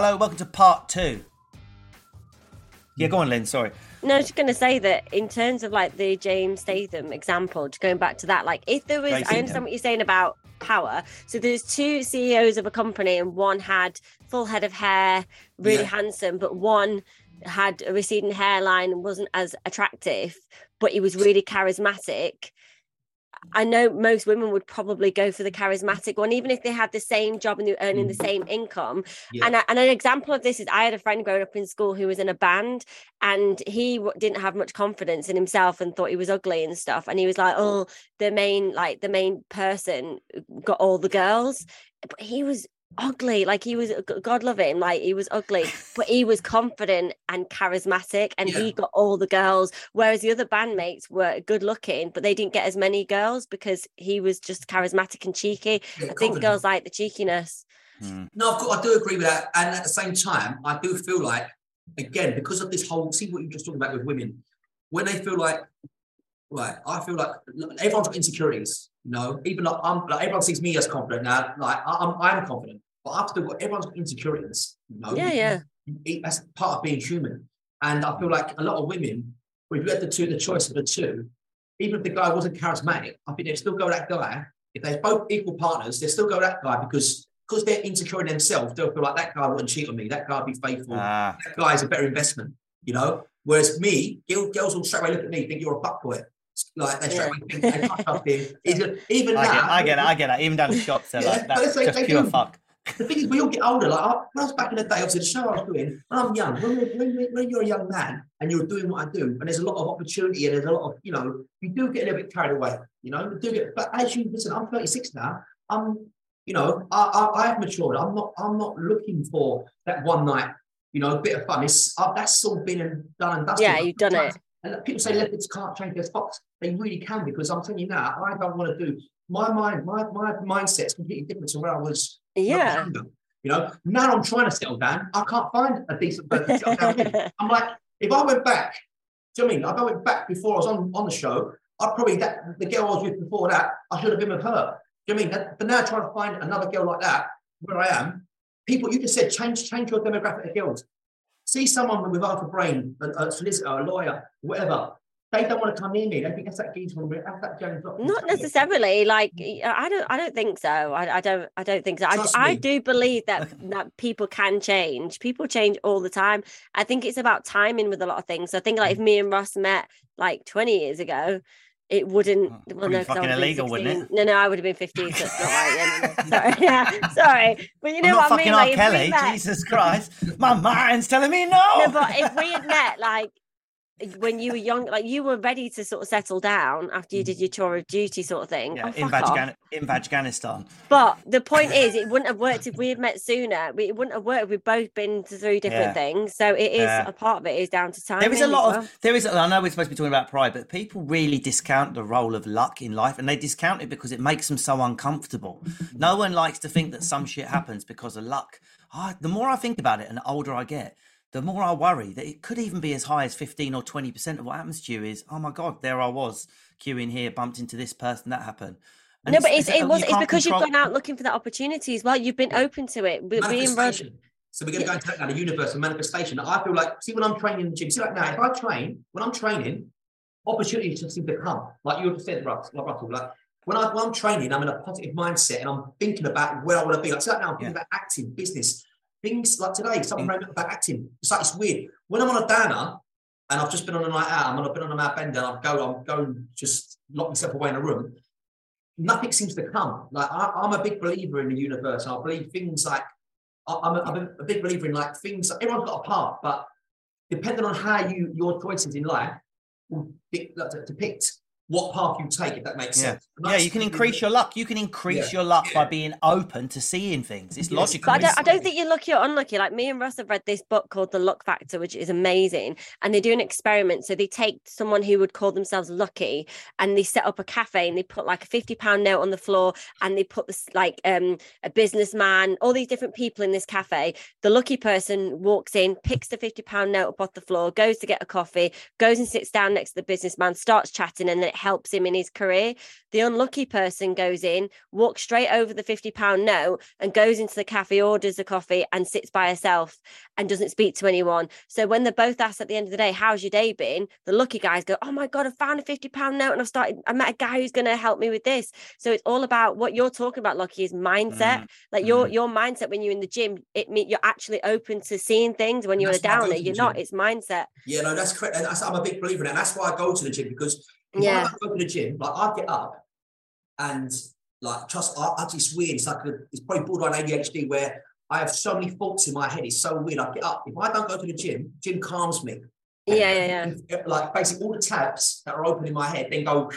Hello, welcome to part two. Yeah, go on, Lynn. Sorry. No, I was just going to say that in terms of like the Jason Statham example, just going back to that, like if there was, I understand what you're saying about power. So there's two CEOs of a company, and one had full head of hair, really Yeah. handsome, but one had a receding hairline and wasn't as attractive, but he was really charismatic. I know most women would probably go for the charismatic one, even if they had the same job and they're earning the mm. same income. Yeah. And, I- and an example of this is I had a friend growing up in school who was in a band and he w- didn't have much confidence in himself and thought he was ugly and stuff. And he was like, oh, the main, like the main person got all the girls. But he was ugly like he was god love him like he was ugly but he was confident and charismatic and Yeah. he got all the girls whereas the other bandmates were good looking but they didn't get as many girls because he was just charismatic and cheeky Yeah, i think girls like the cheekiness hmm. No, of course, I do agree with that. And at the same time, I do feel like, again, because of this whole, see what you just talking about with women, when they feel like, right, I feel like everyone's got insecurities, you know, even like, I'm, like everyone sees me as confident now, like I, I'm, I'm confident, but I've still got, everyone's got insecurities, you know. Yeah, yeah. You- you- That's part of being human. And I feel like a lot of women, we've had the two, the choice of the two, even if the guy wasn't charismatic, I think they'd still go that guy. If they're both equal partners, they still go that guy because because they're insecure in themselves, they'll feel like that guy wouldn't cheat on me, that guy would be faithful, Ah, that guy's a better investment, you know. Whereas me, girls will straight away look at me, think you're a fuckboy. Like they straight away think they him. He's Even I get, I get it. I get it. Even down the shops, they're Yeah, like, but that's it's like just they pure do. fuck. the thing is, we all get older. Like I, when I was back in the day, obviously the show I was doing, when I'm young, when, you're- when, when you're a young man and you're doing what I do, and there's a lot of opportunity and there's a lot of, you know, you do get a little bit carried away. You know, you do get. But as you listen, I'm 36 now. I'm, you know, I, I, I've matured. I'm not, I'm not looking for that one night, you know, bit of fun. It's uh, that's all been and done and dusted. Yeah, you've done it. And people say leopards can't change their spots. They really can because I'm telling you now, I don't want to do my mind. My my mindset's completely different to where I was I yeah. You know, now I'm trying to settle down. I can't find a decent person to settle down with. I'm like, if I went back, do you know I mean? If I went back before I was on, on the show, I'd probably that the girl I was with before that, I should have been with her. Do you know what I mean? But now trying to find another girl like that, where I am, people, you just said change, change your demographic of girls. See someone without a brain, a, a solicitor, a lawyer, whatever. They don't want to come near me. They think that's that geezer that's that James Lock. not necessarily like i don't i don't think so i, I don't i don't think so I, Trust I me. do believe that that people can change people change all the time i think it's about timing with a lot of things so i think like Mm. if me and ross met like 20 years ago it wouldn't Oh, well, no, I fucking illegal, wouldn't it? no no i would have been 15 so it's not right yeah, no, no. sorry yeah sorry but you know I'm what i fucking mean R. like, Kelly. met- Jesus Christ. My mind's telling me no. no, but if we had met like when you were young, like you were ready to sort of settle down after you did mm. your tour of duty, sort of thing. yeah, oh, in. Vatican- in Afghanistan. But the point is, it wouldn't have worked if we had met sooner. We- It wouldn't have worked. if We've both been through different Yeah. things, so it is Yeah. a part of it is down to time. There is a lot of there is. I know we're supposed to be talking about pride, but people really discount the role of luck in life, and they discount it because it makes them so uncomfortable. No one likes to think that some shit happens because of luck. I, the more I think about it, and the older I get, the more I worry that it could even be as high as fifteen or twenty percent of what happens to you is, oh my god, there I was queuing here, bumped into this person, that happened. And no, but it's, it's- it was it's because control- you've gone out looking for that opportunity as well. You've been open to it. We, we and So we're going to go into that now, the universe of manifestation. I feel like, see, when I'm training in the gym, see, like now, if I train, when I'm training, opportunities just seem to come. Like you just said, Russ, like Russell, like when, I, when I'm training, I'm in a positive mindset and I'm thinking about where I want to be. Like so now, I'm thinking Yeah. about acting, business, things like today. something rang me about acting. It's like it's weird. When I'm on a downer and I've just been on a night out, I'm on a been on a mad bender, I go, I'm going just lock myself away in a room. Nothing seems to come. Like I, I'm a big believer in the universe. I believe things like I- I'm a, I'm a- big believer in like things. Everyone's got a part, but depending on how you your choices in life will de- like, depict what path you take. If that makes Yeah. sense. Yeah, you can really- increase your luck. You can increase Yeah. your luck by being open to seeing things. It's Yes. logical. But I don't, I don't think you're lucky or unlucky. Like me and Russ have read this book called The Luck Factor, which is amazing. And they do an experiment. So they take someone who would call themselves lucky and they set up a cafe and they put like a 50 pound note on the floor and they put this like um a businessman, all these different people in this cafe. The lucky person walks in, picks the 50 pound note up off the floor, goes to get a coffee, goes and sits down next to the businessman, starts chatting, and then it helps him in his career. The unlucky person goes in, walks straight over the 50 pound note and goes into the cafe, orders a coffee and sits by herself and doesn't speak to anyone. So when they're both asked at the end of the day, how's your day been? The lucky guys go, Oh my God, I found a 50 pound note and I've started, I met a guy who's going to help me with this. So it's all about what you're talking about, Lucky, is mindset. Mm, like your, mm. your mindset when you're in the gym, it mean you're actually open to seeing things. When you're That's a why I go downer, you're not, it's mindset. Yeah, no, that's correct. And that's, I'm a big believer in it. And that's why I go to the gym because Yeah. I go to the gym, like I get up and like trust, I, I, it's weird. It's like a, it's probably borderline ADHD where I have so many thoughts in my head. It's so weird. I get up. If I don't go to the gym, gym calms me. Yeah, yeah, yeah. Eh, like basically all the tabs that are open in my head then go,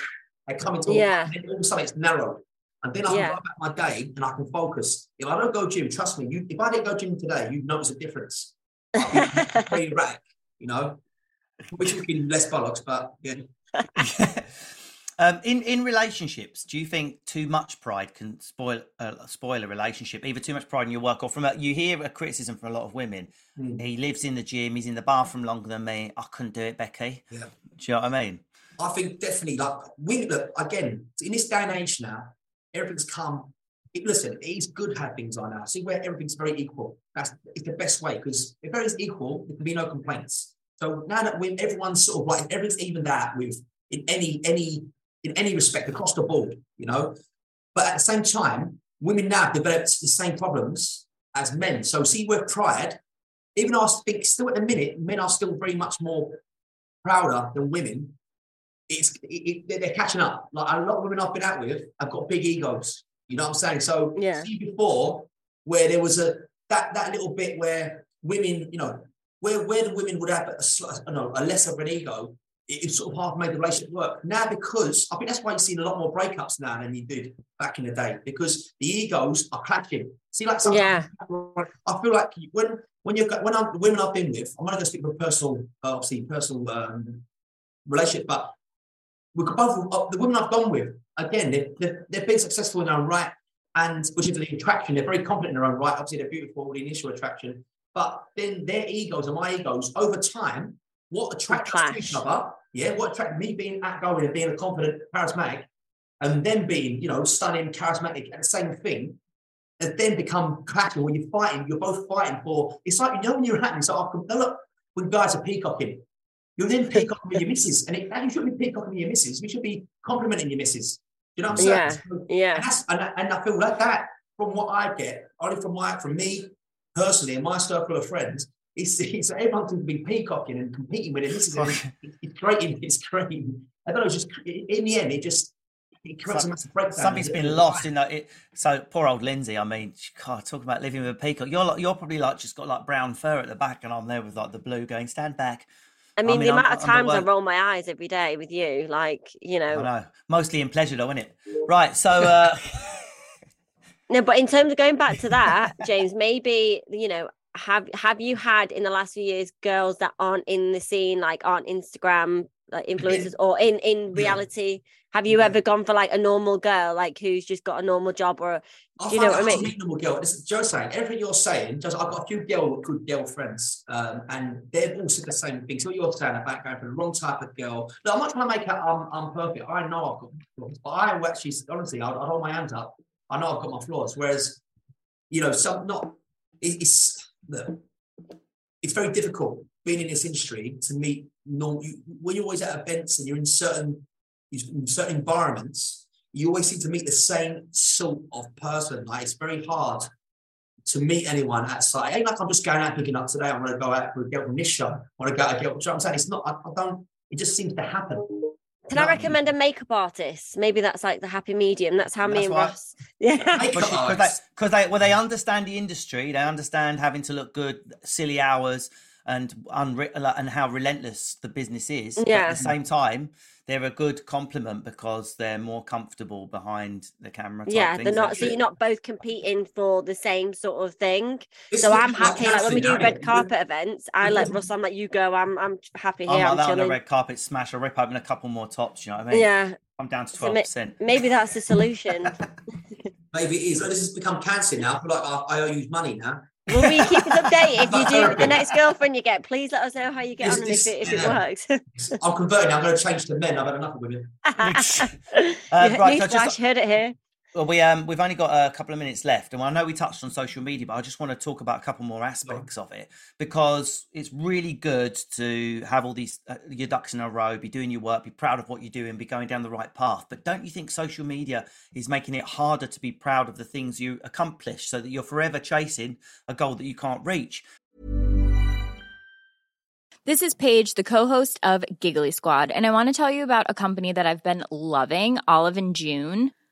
they come into Yeah. and then all of a sudden it's narrow. And then I can Yeah. go about my day and I can focus. If I don't go gym, trust me, you if I didn't go gym today, you'd notice a difference. Pretty erratic, you know. Which would be less bollocks, but yeah. um, in in relationships, do you think too much pride can spoil uh, spoil a relationship? Either too much pride in your work, or from a, you hear a criticism from a lot of women. Hmm. He lives in the gym. He's in the bathroom longer than me. I couldn't do it, Becky. Yeah. Do you know what I mean? I think definitely like we look again in this day and age now, everything's come. It, listen, it is good how things are now. See where everything's very equal. That's it's the best way because if everything's equal, there can be no complaints. So now that when everyone's sort of like everything's evened out with in any any in any respect across the board, you know. But at the same time, women now have developed the same problems as men. So see where pride, even though I think still at the minute, men are still very much more prouder than women it's it, it, they're- they're catching up. Like a lot of women I've been out with have got big egos. You know what I'm saying? So Yeah. see before where there was a that that little bit where women, you know, where where the women would have a, sli- I a less of an ego, it, it sort of half made the relationship work. Now because I think that's why you've seen a lot more breakups now than you did back in the day because the egos are clashing. See, like sometimes I feel like when when you're when I'm the women I've been with, I'm not going to speak for personal, uh, obviously personal um, relationship, but we could both uh, the women I've gone with again. They've, they've, they've been successful in their own right, and which is the attraction. They're very confident in their own right. Obviously, they're beautiful, the initial attraction, but then their egos and my egos over time, what attracts us to each other? Yeah, what attracted me being outgoing and being a confident, charismatic, and then being you know stunning, charismatic, and the same thing has then become clashing when you're fighting. You're both fighting for. It's like you know when you're happy. So I can look when guys are peacocking. You're then peacocking with your missus, and it, you shouldn't be peacocking with your missus. You should be complimenting your missus. You know what I'm saying? Yeah, So- yeah. And, and, I, and I feel like that from what I get, only from my from me personally in my circle of friends, it's, it's everyone can be peacocking and competing with it. This is Okay. it's, it's great. It's great. I don't know. It's just in the end, it just it creates a massive breakdown. Something's been lost in that. It, so poor old Lindsay. I mean, she- God, talking about living with a peacock. You're like, you're probably like just got like brown fur at the back, and I'm there with like the blue going stand back. I mean, mean, the I'm- amount of I'm the times I roll my eyes every day with you, like, you I know, know, mostly in pleasure though, isn't it? Right. So uh, No, but in terms of going back to that, James, maybe you know, have have you had in the last few years girls that aren't in the scene, like aren't Instagram like influencers, or in in reality? Have you Yeah. ever gone for like a normal girl, like who's just got a normal job, or Do you know what I it hard to mean? normal girl. This is Joe saying everything you're saying. Just I've got a few girl good girl friends, um, and they've all said the same thing. So what you're saying about going for the wrong type of girl. Look, I'm not trying to make it um, I'm perfect. I know I've got but I actually honestly, I, I hold my hands up. I know I've got my flaws. Whereas, you know, some not. It, it's it's very difficult being in this industry to meet normal. You, when you're always at events and you're in certain in certain environments, you always seem to meet the same sort of person. Like it's very hard to meet anyone outside. Ain't like I'm just going out picking up today. I want to go out with a girl from this show. I want to go out a girl. You know what I'm saying? It's not. I, I don't. It just seems to happen. Can I recommend a makeup artist? Maybe that's like the happy medium. That's how me That's and why- Ross. Yeah. Because they, because they, well, they understand the industry. They understand having to look good, silly hours, and unre- and how relentless the business is. But Yeah. at the same time, they're a good compliment because they're more comfortable behind the camera. Type Yeah, they're not. So you're not both competing for the same sort of thing. It's So I'm happy. Like when we do dancing, red yeah. carpet events, I let doesn't- Russ. I'm like, you go. I'm. I'm happy I'm here. like I'm that on the red carpet smash. I rip open a couple more tops. You know what I mean? Yeah. I'm down to So twelve ma- percent. maybe that's the solution. Maybe it is. This has become cancer now. I feel like I, I owe you money now. Will we keep us updated? If you do the next girlfriend you get, please let us know how you get This- on and if it, if it works. I'm converting. I'm going to change to men. I've had enough of women. Uh, right, so Newsflash, just- heard it here. Well, we um we've only got a couple of minutes left, and I know we touched on social media, but I just want to talk about a couple more aspects of it because it's really good to have all these uh, your ducks in a row, be doing your work, be proud of what you're doing, be going down the right path. But don't you think social media is making it harder to be proud of the things you accomplish, so that you're forever chasing a goal that you can't reach? This is Paige, the co-host of Giggly Squad, and I want to tell you about a company that I've been loving, Olive and June.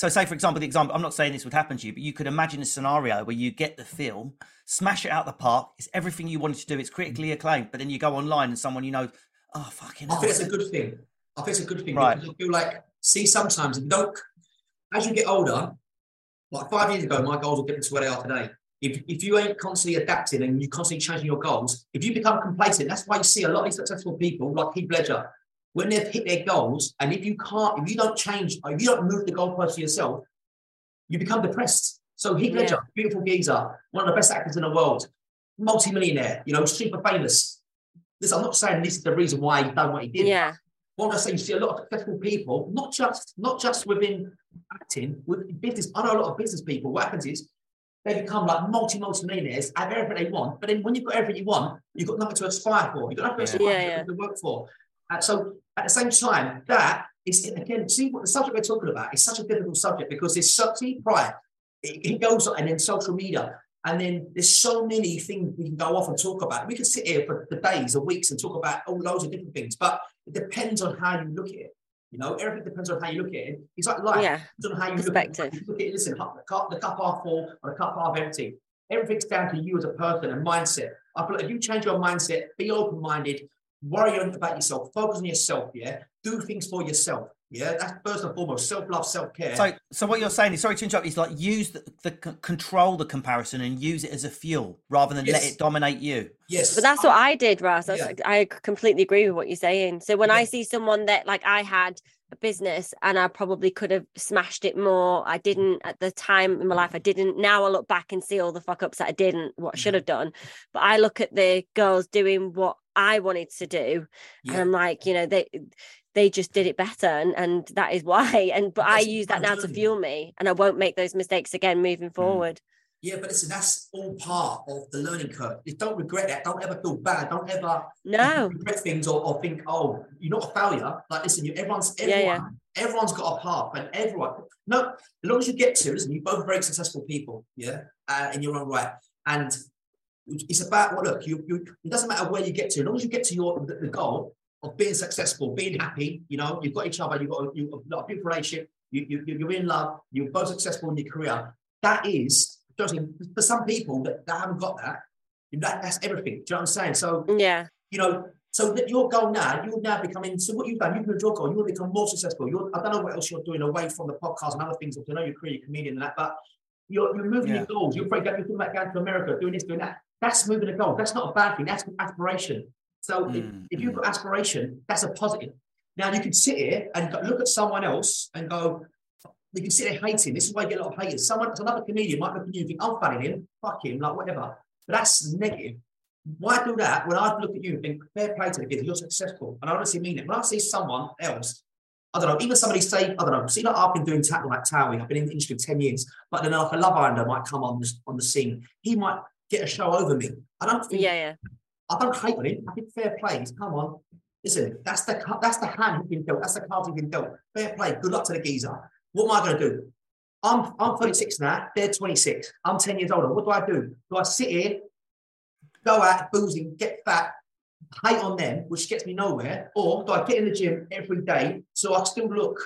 So, say for example, the example I'm not saying this would happen to you, but you could imagine a scenario where you get the film, smash it out the park, it's everything you wanted to do, it's critically mm. acclaimed, but then you go online and someone you know, oh fucking I think it's a good thing. I think it's a good thing Right. because I feel like, see, sometimes if you don't, as you get older, like five years ago, my goals were different to where they are today. If, if you ain't constantly adapting and you're constantly changing your goals, if you become complacent, that's why you see a lot of these successful people like Heath Ledger, when they've hit their goals, and if you can't, if you don't change, if you don't move the goalpost for yourself, you become depressed. So Heath Yeah. Ledger, beautiful geezer, one of the best actors in the world, multi-millionaire, you know, super famous. Listen, I'm not saying this is the reason why he done what he did. Yeah. What I'm saying, you see a lot of successful people, not just not just within acting, with business. I know a lot of business people. What happens is they become like multi multi millionaires, have everything they want. But then when you've got everything you want, you've got nothing to aspire for. You've got nothing to aspire Yeah, yeah. to work for. Uh, so at the same time, that is again, see what the subject we're talking about is such a difficult subject because there's so see pride. It, it goes on, and then social media. And then there's so many things we can go off and talk about. We could sit here for, for days or weeks and talk about all loads of different things, but it depends on how you look at it. You know, everything depends on how you look at it. It's like life. Yeah. It depends on how you look at it. Look at it. Listen, the cup, the cup half full or the cup half empty. Everything's down to you as a person and mindset. I feel like if you change your mindset, be open-minded, worry about yourself, focus on yourself. Yeah, do things for yourself. Yeah, that's first and foremost self love, self care. So, so what you're saying is, sorry to interrupt, is like use the, the c- control the comparison and use it as a fuel rather than let it dominate you. yes, But that's what I did, Ross. That's, Yeah. I completely agree with what you're saying. So when I see someone that like I had a business and I probably could have smashed it more, I didn't at the time in my life. I didn't. Now I look back and see all the fuck ups that I didn't, what I should mm-hmm. have done. But I look at the girls doing what I wanted to do, and I'm like, you know, they they just did it better, and and that is why. And but I use that now to fuel me, and I won't make those mistakes again moving forward. Yeah, but listen, that's all part of the learning curve. You don't regret that. Don't ever feel bad. Don't ever No. regret things or, or think, oh, you're not a failure. Like, listen, you everyone's Yeah, everyone, yeah. everyone's got a path, and everyone. No, as long as you get to, listen, you're both very successful people, yeah, uh, in your own right. And it's about well, look, you, you it doesn't matter where you get to, as long as you get to your the, the goal of being successful, being happy, you know, you've got each other, you've got a, you've got a beautiful relationship, you, you, you're in love, you're both successful in your career. That is, trust for some people that, that haven't got that, that, that's everything. Do you know what I'm saying? So, Yeah. you know, so that your goal now, you're now becoming, so what you've done, you've moved your goal, you want to become more successful. You're, I don't know what else you're doing away from the podcast and other things, I know you're a career comedian and that, but you're, you're moving Yeah. your goals. You're afraid that you're talking about going to America, doing this, doing that. That's moving a goal. That's not a bad thing. That's aspiration. So if, Mm, if you've got aspiration, that's a positive. Now you can sit here and look at someone else and go, you can sit there hating. This is why you get a lot of haters. Someone, another comedian might look at you and think, I'm funny him, fuck him, like whatever. But that's negative. Why do that when I look at you and think, fair play to the kid, you're successful? And I honestly mean it. When I see someone else, I don't know, even somebody say, I don't know, see, like I've been doing tackle like towing, I've been in the industry 10 years, but then like a love islander might come on the, on the scene. He might get a show over me. I don't think, Yeah. Yeah. I don't hate on him. I think fair play. Come on. Listen, that's the that's the hand he's been dealt. That's the cards he's been dealt. Fair play. Good luck to the geezer. What am I going to do? I'm I'm 36 now. They're 26. I'm 10 years older. What do I do? Do I sit here, go out boozing, get fat, hate on them, which gets me nowhere, or do I get in the gym every day so I still look,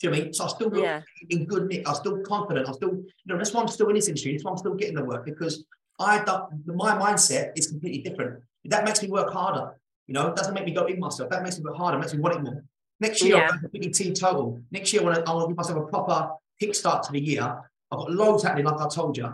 Jimmy? So I still look Yeah. in good nick. I'm still confident. I'm still, you know, that's why I'm still in this industry. That's why I'm still getting the work because I my mindset is completely different. That makes me work harder. You know, it doesn't make me go in myself. That makes me work harder. makes me want it more. Next year, Yeah. I'm completely teetotal. Next year, I want to, I want to give myself a proper kickstart to the year. I've got loads happening, like I told you.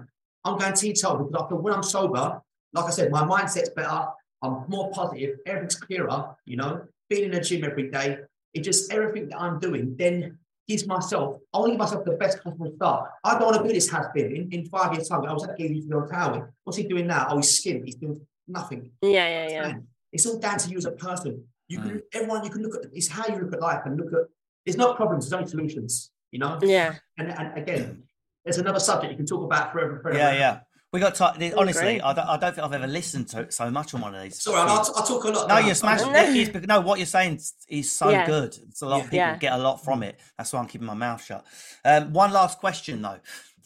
I'm going teetotal because I feel when I'm sober, like I said, my mindset's better. I'm more positive. Everything's clearer. You know, being in the gym every day, it just everything that I'm doing then gives myself. I want to give myself the best possible start. I don't want to do this has been in, in five years' time. I was at the used to be Tower. What's he doing now? Oh, he's skint. He's doing nothing. Yeah. Yeah. Yeah. It's all down to you as a person. You can hmm. everyone you can look at it's how you look at life and look at it's not problems, there's only solutions, you know? Yeah. And and again, there's another subject you can talk about forever and forever. Yeah, yeah. We got ti honestly. I don't, I don't think I've ever listened to so much on one of these. Sorry, I, I, I talk a lot. No, you're smashing. No. it is because- no, what you're saying is- is so Yeah. good. It's a lot of people Yeah. get a lot from it. That's why I'm keeping my mouth shut. Um, one last question though,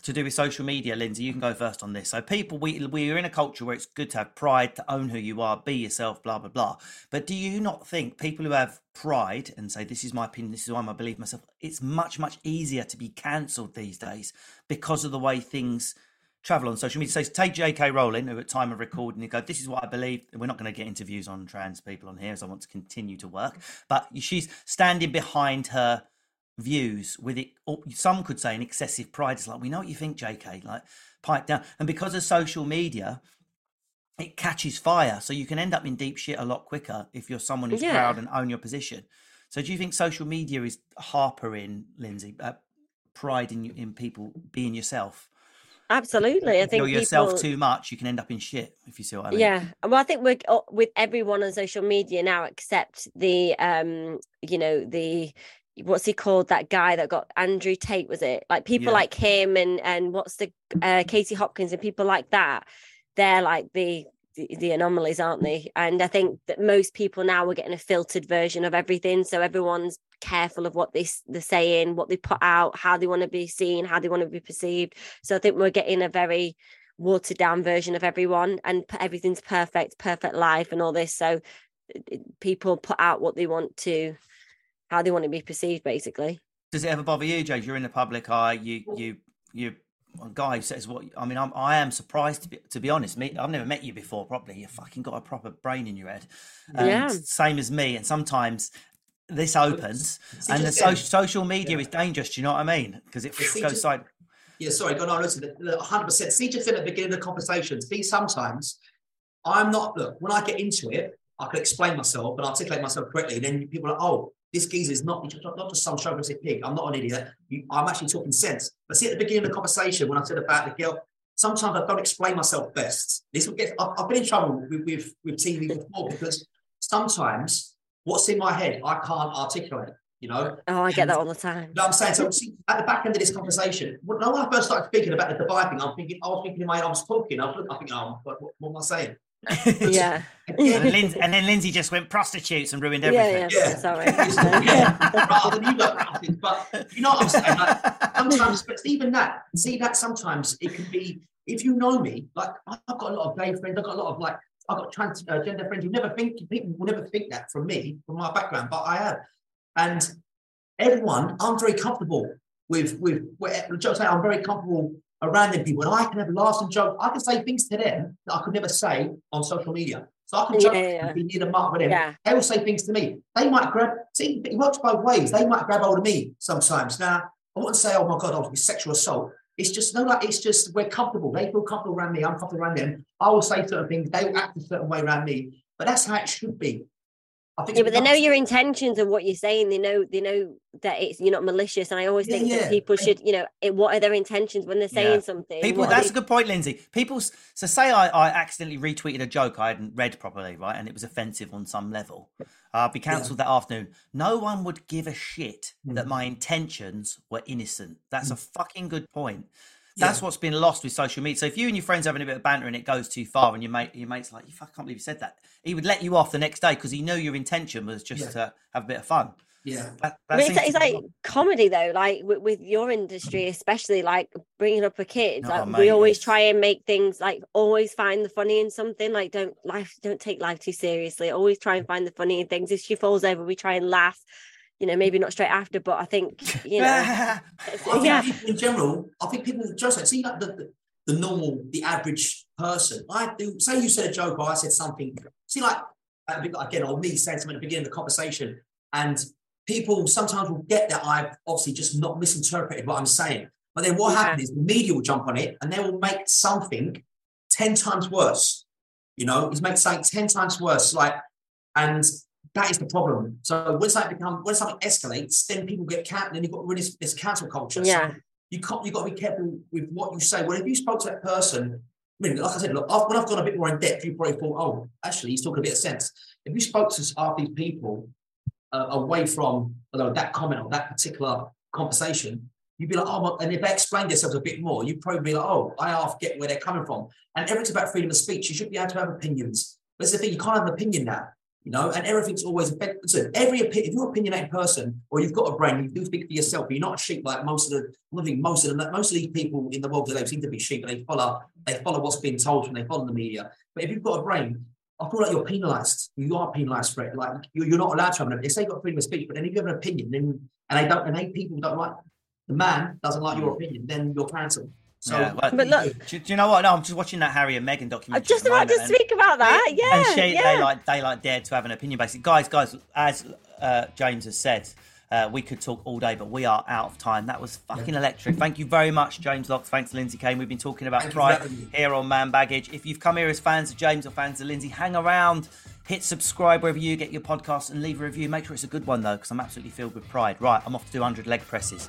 to do with social media, Lindsay. You can go first on this. So people, we we're in a culture where it's good to have pride, to own who you are, be yourself, blah blah blah. But do you not think people who have pride and say this is my opinion, this is why I believe myself, it's much much easier to be cancelled these days because of the way things travel on social media. So take J.K. Rowling, who at time of recording, you go, "This is what I believe." We're not going to get interviews on trans people on here, as I want to continue to work. But she's standing behind her views with it. Or some could say an excessive pride. It's like we know what you think, J.K. Like pipe down. And because of social media, it catches fire, so you can end up in deep shit a lot quicker if you're someone who's Yeah. proud and own your position. So do you think social media is harpering, Lindsay, uh, pride in in people being yourself? Absolutely. I think you're yourself people, too much, you can end up in shit. If you see what I mean. Yeah. Well, I think we're uh, with everyone on social media now, except the, um, you know, the, what's he called? That guy that got Andrew Tate, was it? Like people Yeah. like him and, and what's the, uh, Katie Hopkins and people like that. They're like the, the, anomalies, aren't they? And I think that most people now are getting a filtered version of everything. So everyone's careful of what they, they're saying, what they put out, how they want to be seen, how they want to be perceived. So I think we're getting a very watered down version of everyone and everything's perfect, perfect life and all this. So people put out what they want to, how they want to be perceived, basically. Does it ever bother you, Jade? You're in the public eye. You mm. you you. A guy who says what I mean. I'm, I am surprised to be to be honest. Me, I've never met you before properly. You fucking got a proper brain in your head. Um, Yeah. Same as me. And sometimes this opens, See, and the so- social media is dangerous. Do you know what I mean? Because it Yeah, see, goes just- side. Yeah, sorry, go on. Listen, look, 100%. See, just in the beginning of the conversation, see, sometimes I'm not, look, when I get into it, I can explain myself and articulate myself correctly. And then people are like, oh, this geezer is not, not, not just some chauvinistic pig. I'm not an idiot. You, I'm actually talking sense. But see, at the beginning of the conversation, when I said about the girl, sometimes I don't explain myself best. This will get, I've, I've been in trouble with, with, with TV before because sometimes what's in my head, I can't articulate, you know? Oh, I get And- that all the time. you know what I'm saying? So see, at the back end of this conversation, when I first started speaking about the Dubai thing, I'm thinking, I was thinking in my head, I was talking, I was looking, I think, oh, what, what, what am I saying? Yeah. And, Lindsay, and then Lindsay just went prostitutes and ruined everything. yeah. Yeah. Sorry. yeah, rather than you got nothing. But you know what I'm saying? Like, sometimes, but even that, see that sometimes it can be, if you know me, like I've got a lot of gay friends, I've got a lot of like, I've got transgender uh, friends. You never think, people will never think that from me, from my background, but I have. And everyone, I'm very comfortable with, with, with just saying, I'm very comfortable around them people. And I can have laughs and jokes. I can say things to them that I could never say on social media. So I can joke Yeah, be near the mark with them. Yeah. They will say things to me. They might grab, see, it works both ways. They might grab hold of me sometimes. Now, I wouldn't say, oh my God, I was sexual assault. It's just, no, like, it's just, we're comfortable. They feel comfortable around me. I'm comfortable around them. I will say certain things. They will act a certain way around me. But that's how it should be. I think Yeah, but they know your intentions and what you're saying. They know they know that it's you're not malicious. And I always Yeah, think yeah. that people should, you know, it, what are their intentions when they're saying Yeah. something? People, What that's they- a good point, Lindsay. People, so say I, I accidentally retweeted a joke I hadn't read properly, right, and it was offensive on some level. Uh, I'd be cancelled that afternoon. No one would give a shit Mm. that my intentions were innocent. That's a fucking good point. That's what's been lost with social media. So if you and your friends having a bit of banter and it goes too far, and your mate, your mate's like, "I can't believe you said that," he would let you off the next day because he knew your intention was just Yeah. to have a bit of fun. Yeah. That, I that mean, it's, it's to be like comedy though, like with, with your industry, especially like bringing up a kid. Oh, like mate, we always it's- try and make things like always find the funny in something. Like don't life, don't take life too seriously. Always try and find the funny in things. If she falls over, we try and laugh. You know, maybe not straight after, but I think you know, I think yeah, in general, I think people just see like the, the, the normal, the average person. I do say you said a joke or I said something. See, like again, or me saying something at the beginning of the conversation, and people sometimes will get that I've obviously just not misinterpreted what I'm saying. But then what Yeah. happens is the media will jump on it and they will make something 10 times worse. You know, it's make something 10 times worse. Like, and that is the problem. So once that become when something escalates, then people get cancelled, then you've got really this, cancel culture. So Yeah. you can't you've got to be careful with what you say. Well, if you spoke to that person, I mean, like I said, look, I've, when I've gone a bit more in depth, you probably thought, oh, actually, he's talking a bit of sense. If you spoke to half these people uh, away from know, that comment or that particular conversation, you'd be like, oh, and if they explained themselves a bit more, you'd probably be like, oh, I half get where they're coming from. And everything's about freedom of speech. You should be able to have opinions. But it's the thing, you can't have an opinion now, you know, and everything's always, listen, every opinion, if you're an opinionated person or you've got a brain, you do think for yourself, but you're not a sheep like most of the, I think most of them, most of these people in the world today seem to be sheep, and they follow, they follow what's being told and they follow the media. But if you've got a brain, I feel like you're penalised. You are penalised for it. Like you're, you're not allowed to have an opinion. They say you've got freedom of speech, but then if you have an opinion, then and they don't, and they people don't like the man doesn't like your mm. opinion, then you're cancelled. So, Yeah, well, But look- do, do you know what? No, I'm just watching that Harry and Meghan documentary. I'm just at about to and- speak about that. Yeah, and she, yeah. they like they like dared to have an opinion. Basically, guys, guys, as uh, James has said, uh, we could talk all day, but we are out of time. That was fucking electric. Thank you very much, James Lock. Thanks, Lindsay Kane. We've been talking about Thank pride here on Man Baggage. If you've come here as fans of James or fans of Lindsay, hang around. Hit subscribe wherever you get your podcast and leave a review. Make sure it's a good one though, because I'm absolutely filled with pride. Right, I'm off to do 100 leg presses.